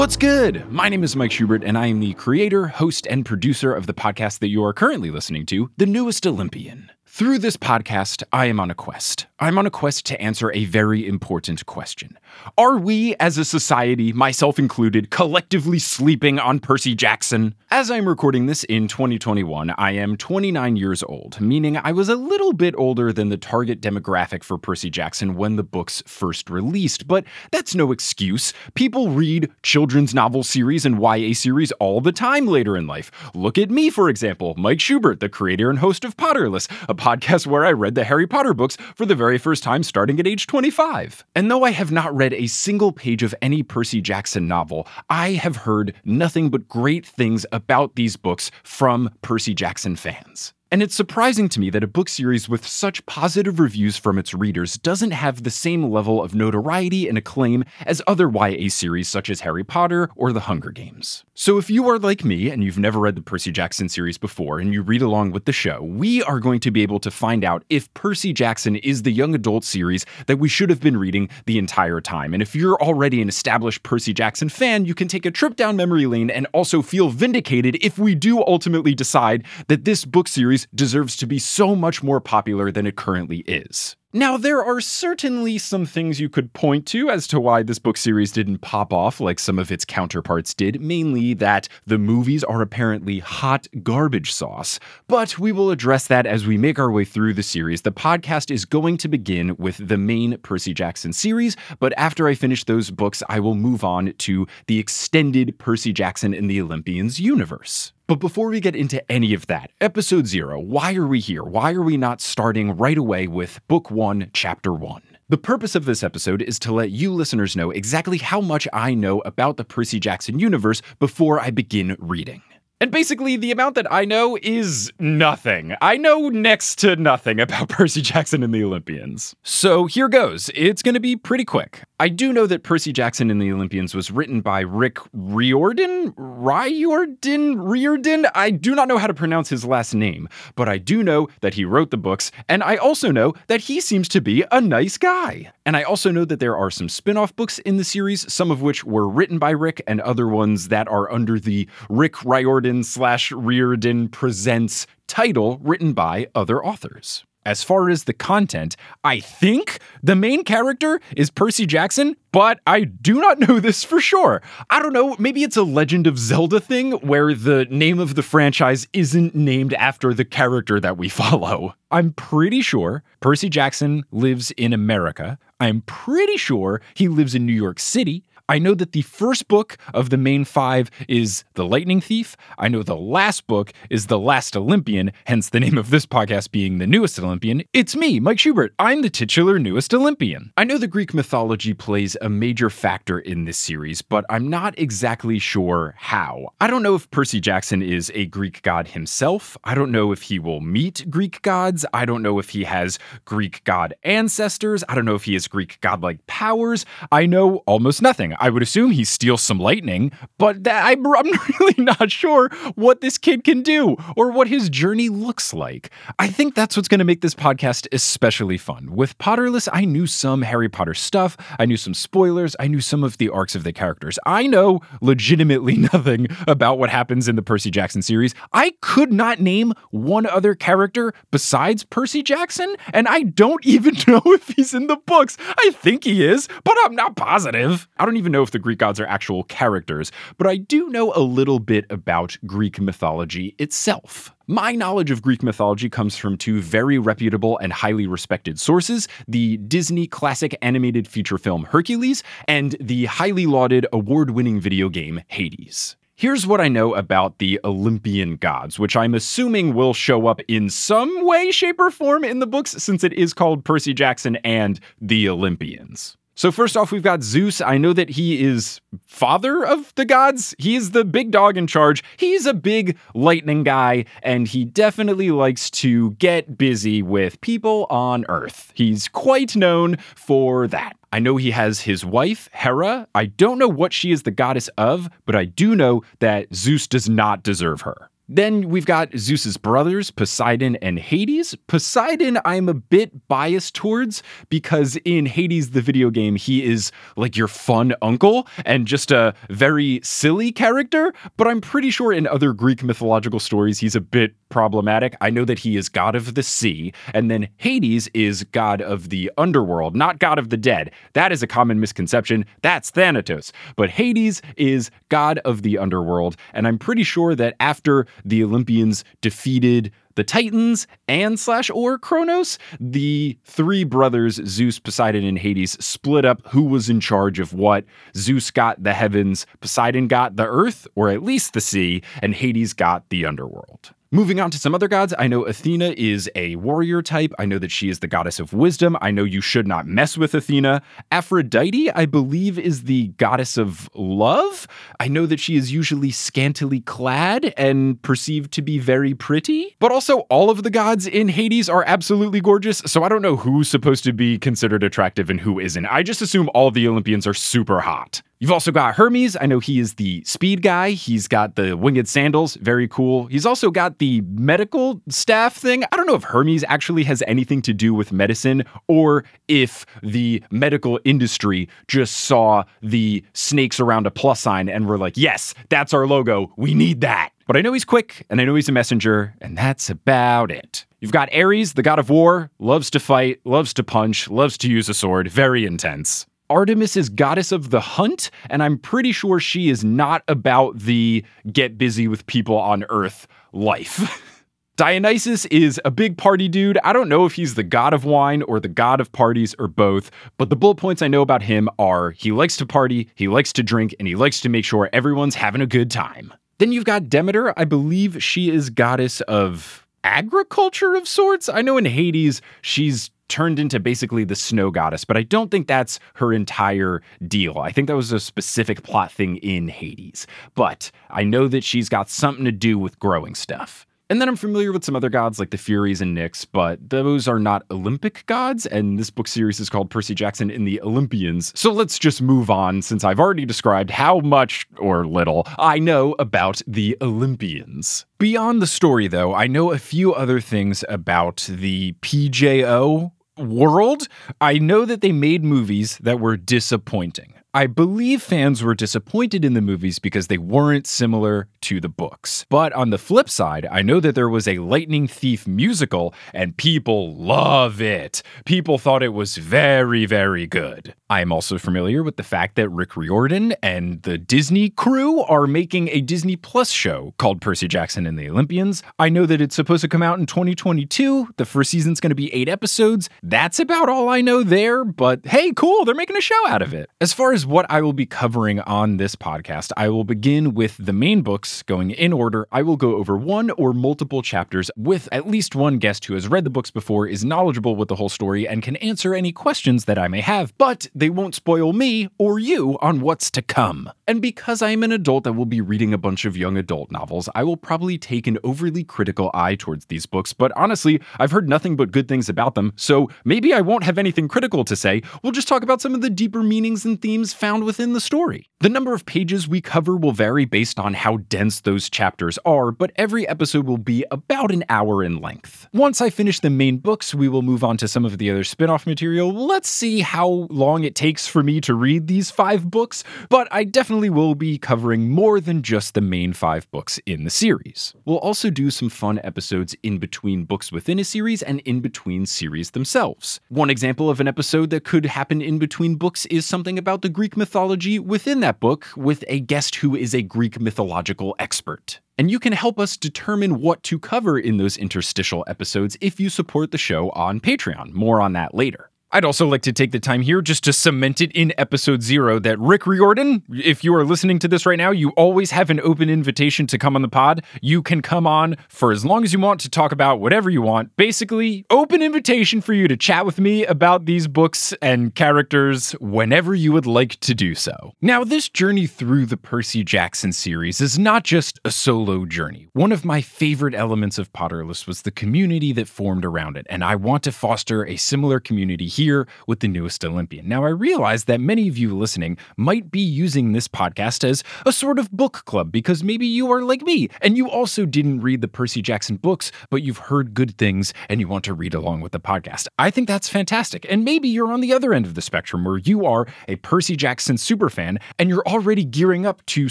What's good? My name is Mike Schubert, and I am the creator, host, and producer of the podcast that you are currently listening to, The Newest Olympian. Through this podcast, I am on a quest. I'm on a quest to answer a very important question. Are we, as a society, myself included, collectively sleeping on Percy Jackson? As I'm recording this in 2021, I am 29 years old, meaning I was a little bit older than the target demographic for Percy Jackson when the books first released, but that's no excuse. People read children's novel series and YA series all the time later in life. Look at me, for example, Mike Schubert, the creator and host of Potterless, a podcast where I read the Harry Potter books for the very first time starting at age 25. And though I have not read a single page of any Percy Jackson novel, I have heard nothing but great things about these books from Percy Jackson fans. And it's surprising to me that a book series with such positive reviews from its readers doesn't have the same level of notoriety and acclaim as other YA series such as Harry Potter or The Hunger Games. So if you are like me and you've never read the Percy Jackson series before and you read along with the show, we are going to be able to find out if Percy Jackson is the young adult series that we should have been reading the entire time. And if you're already an established Percy Jackson fan, you can take a trip down memory lane and also feel vindicated if we do ultimately decide that this book series deserves to be so much more popular than it currently is. Now, there are certainly some things you could point to as to why this book series didn't pop off like some of its counterparts did, mainly that the movies are apparently hot garbage sauce. But we will address that as we make our way through the series. The podcast is going to begin with the main Percy Jackson series, but after I finish those books, I will move on to the extended Percy Jackson and the Olympians universe. But before we get into any of that, episode zero, why are we here? Why are we not starting right away with book one, chapter one? The purpose of this episode is to let you listeners know exactly how much I know about the Percy Jackson universe before I begin reading. And basically, the amount that I know is nothing. I know next to nothing about Percy Jackson and the Olympians. So here goes. It's going to be pretty quick. I do know that Percy Jackson and the Olympians was written by Rick Riordan? Riordan? Riordan? I do not know how to pronounce his last name, but I do know that he wrote the books, and I also know that he seems to be a nice guy. And I also know that there are some spin off books in the series, some of which were written by Rick, and other ones that are under the Rick Riordan slash Riordan Presents title written by other authors. As far as the content, I think the main character is Percy Jackson, but I do not know this for sure. I don't know, maybe it's a Legend of Zelda thing where the name of the franchise isn't named after the character that we follow. I'm pretty sure Percy Jackson lives in America. I'm pretty sure he lives in New York City. I know that the first book of the main five is The Lightning Thief. I know the last book is The Last Olympian, hence the name of this podcast being The Newest Olympian. It's me, Mike Schubert. I'm the titular newest Olympian. I know the Greek mythology plays a major factor in this series, but I'm not exactly sure how. I don't know if Percy Jackson is a Greek god himself. I don't know if he will meet Greek gods. I don't know if he has Greek god ancestors. I don't know if he has Greek godlike powers. I know almost nothing. I would assume he steals some lightning, but that, I'm, I'm really not sure what this kid can do or what his journey looks like. I think that's what's going to make this podcast especially fun. With Potterless, I knew some Harry Potter stuff, I knew some spoilers, I knew some of the arcs of the characters. I know legitimately nothing about what happens in the Percy Jackson series. I could not name one other character besides Percy Jackson, and I don't even know if he's in the books. I think he is, but I'm not positive. I don't even even know if the Greek gods are actual characters, but I do know a little bit about Greek mythology itself. My knowledge of Greek mythology comes from two very reputable and highly respected sources the Disney classic animated feature film Hercules and the highly lauded award winning video game Hades. Here's what I know about the Olympian gods, which I'm assuming will show up in some way, shape, or form in the books since it is called Percy Jackson and the Olympians. So, first off, we've got Zeus. I know that he is father of the gods. He is the big dog in charge. He's a big lightning guy, and he definitely likes to get busy with people on Earth. He's quite known for that. I know he has his wife, Hera. I don't know what she is the goddess of, but I do know that Zeus does not deserve her. Then we've got Zeus's brothers, Poseidon and Hades. Poseidon, I'm a bit biased towards because in Hades, the video game, he is like your fun uncle and just a very silly character. But I'm pretty sure in other Greek mythological stories, he's a bit problematic. I know that he is god of the sea, and then Hades is god of the underworld, not god of the dead. That is a common misconception. That's Thanatos. But Hades is god of the underworld, and I'm pretty sure that after the Olympians defeated the Titans and slash or Kronos, the three brothers, Zeus, Poseidon, and Hades, split up who was in charge of what. Zeus got the heavens, Poseidon got the earth, or at least the sea, and Hades got the underworld. Moving on to some other gods, I know Athena is a warrior type. I know that she is the goddess of wisdom. I know you should not mess with Athena. Aphrodite, I believe, is the goddess of love. I know that she is usually scantily clad and perceived to be very pretty. But also, all of the gods in Hades are absolutely gorgeous, so I don't know who's supposed to be considered attractive and who isn't. I just assume all the Olympians are super hot. You've also got Hermes. I know he is the speed guy. He's got the winged sandals, very cool. He's also got the medical staff thing. I don't know if Hermes actually has anything to do with medicine or if the medical industry just saw the snakes around a plus sign and were like, yes, that's our logo. We need that. But I know he's quick and I know he's a messenger, and that's about it. You've got Ares, the god of war, loves to fight, loves to punch, loves to use a sword, very intense. Artemis is goddess of the hunt, and I'm pretty sure she is not about the get busy with people on Earth life. Dionysus is a big party dude. I don't know if he's the god of wine or the god of parties or both, but the bullet points I know about him are he likes to party, he likes to drink, and he likes to make sure everyone's having a good time. Then you've got Demeter. I believe she is goddess of agriculture of sorts. I know in Hades, she's turned into basically the snow goddess, but I don't think that's her entire deal. I think that was a specific plot thing in Hades. But I know that she's got something to do with growing stuff. And then I'm familiar with some other gods like the Furies and Nyx, but those are not Olympic gods, and this book series is called Percy Jackson in the Olympians. So let's just move on since I've already described how much or little I know about the Olympians. Beyond the story, though, I know a few other things about the PJO world. I know that they made movies that were disappointing. I believe fans were disappointed in the movies because they weren't similar to the books. But on the flip side, I know that there was a Lightning Thief musical and people love it. People thought it was very, very good. I am also familiar with the fact that Rick Riordan and the Disney crew are making a Disney Plus show called Percy Jackson and the Olympians. I know that it's supposed to come out in 2022. The first season's going to be eight episodes. That's about all I know there, but hey, cool, they're making a show out of it. As far as what I will be covering on this podcast, I will begin with the main books going in order. I will go over one or multiple chapters with at least one guest who has read the books before, is knowledgeable with the whole story, and can answer any questions that I may have. But they won't spoil me or you on what's to come. And because I am an adult that will be reading a bunch of young adult novels, I will probably take an overly critical eye towards these books, but honestly, I've heard nothing but good things about them, so maybe I won't have anything critical to say. We'll just talk about some of the deeper meanings and themes found within the story. The number of pages we cover will vary based on how dense those chapters are, but every episode will be about an hour in length. Once I finish the main books, we will move on to some of the other spin off material. Let's see how long it takes for me to read these five books, but I definitely will be covering more than just the main five books in the series. We'll also do some fun episodes in between books within a series and in between series themselves. One example of an episode that could happen in between books is something about the Greek mythology within that book with a guest who is a Greek mythological expert. And you can help us determine what to cover in those interstitial episodes if you support the show on Patreon. More on that later. I'd also like to take the time here just to cement it in episode zero that Rick Riordan, if you are listening to this right now, you always have an open invitation to come on the pod. You can come on for as long as you want to talk about whatever you want. Basically, open invitation for you to chat with me about these books and characters whenever you would like to do so. Now, this journey through the Percy Jackson series is not just a solo journey. One of my favorite elements of Potterless was the community that formed around it, and I want to foster a similar community here here with the newest Olympian. Now, I realize that many of you listening might be using this podcast as a sort of book club because maybe you are like me and you also didn't read the Percy Jackson books, but you've heard good things and you want to read along with the podcast. I think that's fantastic. And maybe you're on the other end of the spectrum where you are a Percy Jackson superfan and you're already gearing up to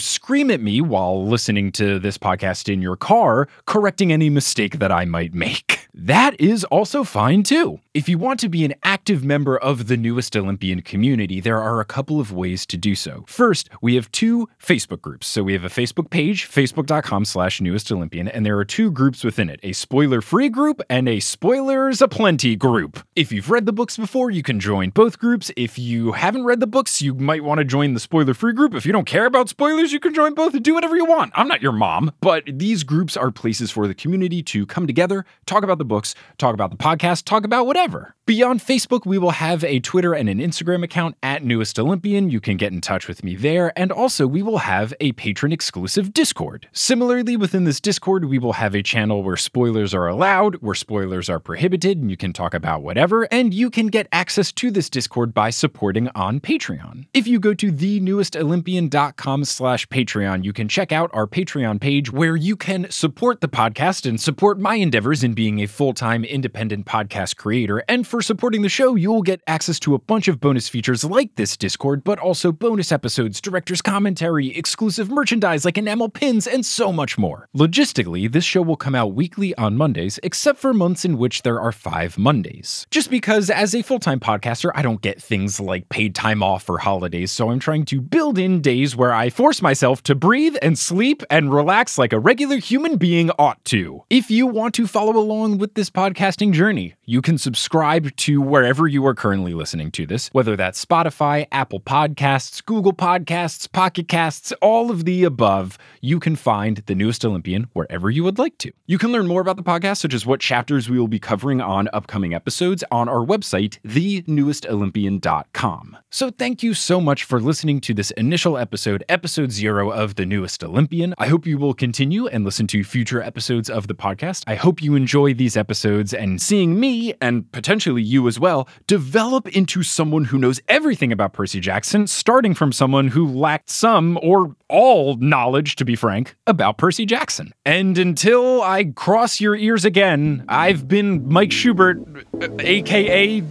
scream at me while listening to this podcast in your car, correcting any mistake that I might make. That is also fine too. If you want to be an active member of the newest Olympian community, there are a couple of ways to do so. First, we have two Facebook groups. So we have a Facebook page, facebook.com slash newest Olympian, and there are two groups within it, a spoiler-free group and a spoilers aplenty group. If you've read the books before, you can join both groups. If you haven't read the books, you might want to join the spoiler-free group. If you don't care about spoilers, you can join both and do whatever you want. I'm not your mom, but these groups are places for the community to come together, talk about the books, talk about the podcast, talk about whatever whatever. Beyond Facebook, we will have a Twitter and an Instagram account at Newest Olympian. You can get in touch with me there. And also, we will have a Patreon exclusive Discord. Similarly, within this Discord, we will have a channel where spoilers are allowed, where spoilers are prohibited, and you can talk about whatever. And you can get access to this Discord by supporting on Patreon. If you go to thenewestolympian.com slash Patreon, you can check out our Patreon page where you can support the podcast and support my endeavors in being a full time independent podcast creator. And for supporting the show, you'll get access to a bunch of bonus features like this Discord, but also bonus episodes, director's commentary, exclusive merchandise like enamel pins, and so much more. Logistically, this show will come out weekly on Mondays, except for months in which there are five Mondays. Just because, as a full time podcaster, I don't get things like paid time off or holidays, so I'm trying to build in days where I force myself to breathe and sleep and relax like a regular human being ought to. If you want to follow along with this podcasting journey, you can subscribe to wherever you are currently listening to this, whether that's Spotify, Apple Podcasts, Google Podcasts, Pocket Casts, all of the above. You can find the newest Olympian wherever you would like to. You can learn more about the podcast, such as what chapters we will be covering on upcoming episodes, on our website, thenewestolympian.com. So thank you so much for listening to this initial episode, episode zero of The Newest Olympian. I hope you will continue and listen to future episodes of the podcast. I hope you enjoy these episodes and seeing me potentially you as well, develop into someone who knows everything about Percy Jackson, starting from someone who lacked some or all knowledge, to be frank, about Percy Jackson. And until I cross your ears again, I've been Mike Schubert, uh, aka uh,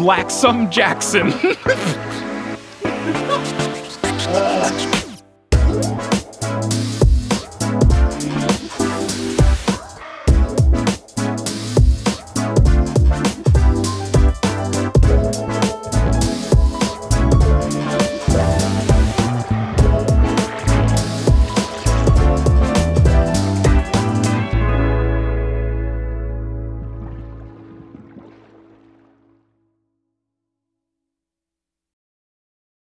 Laxum Jackson.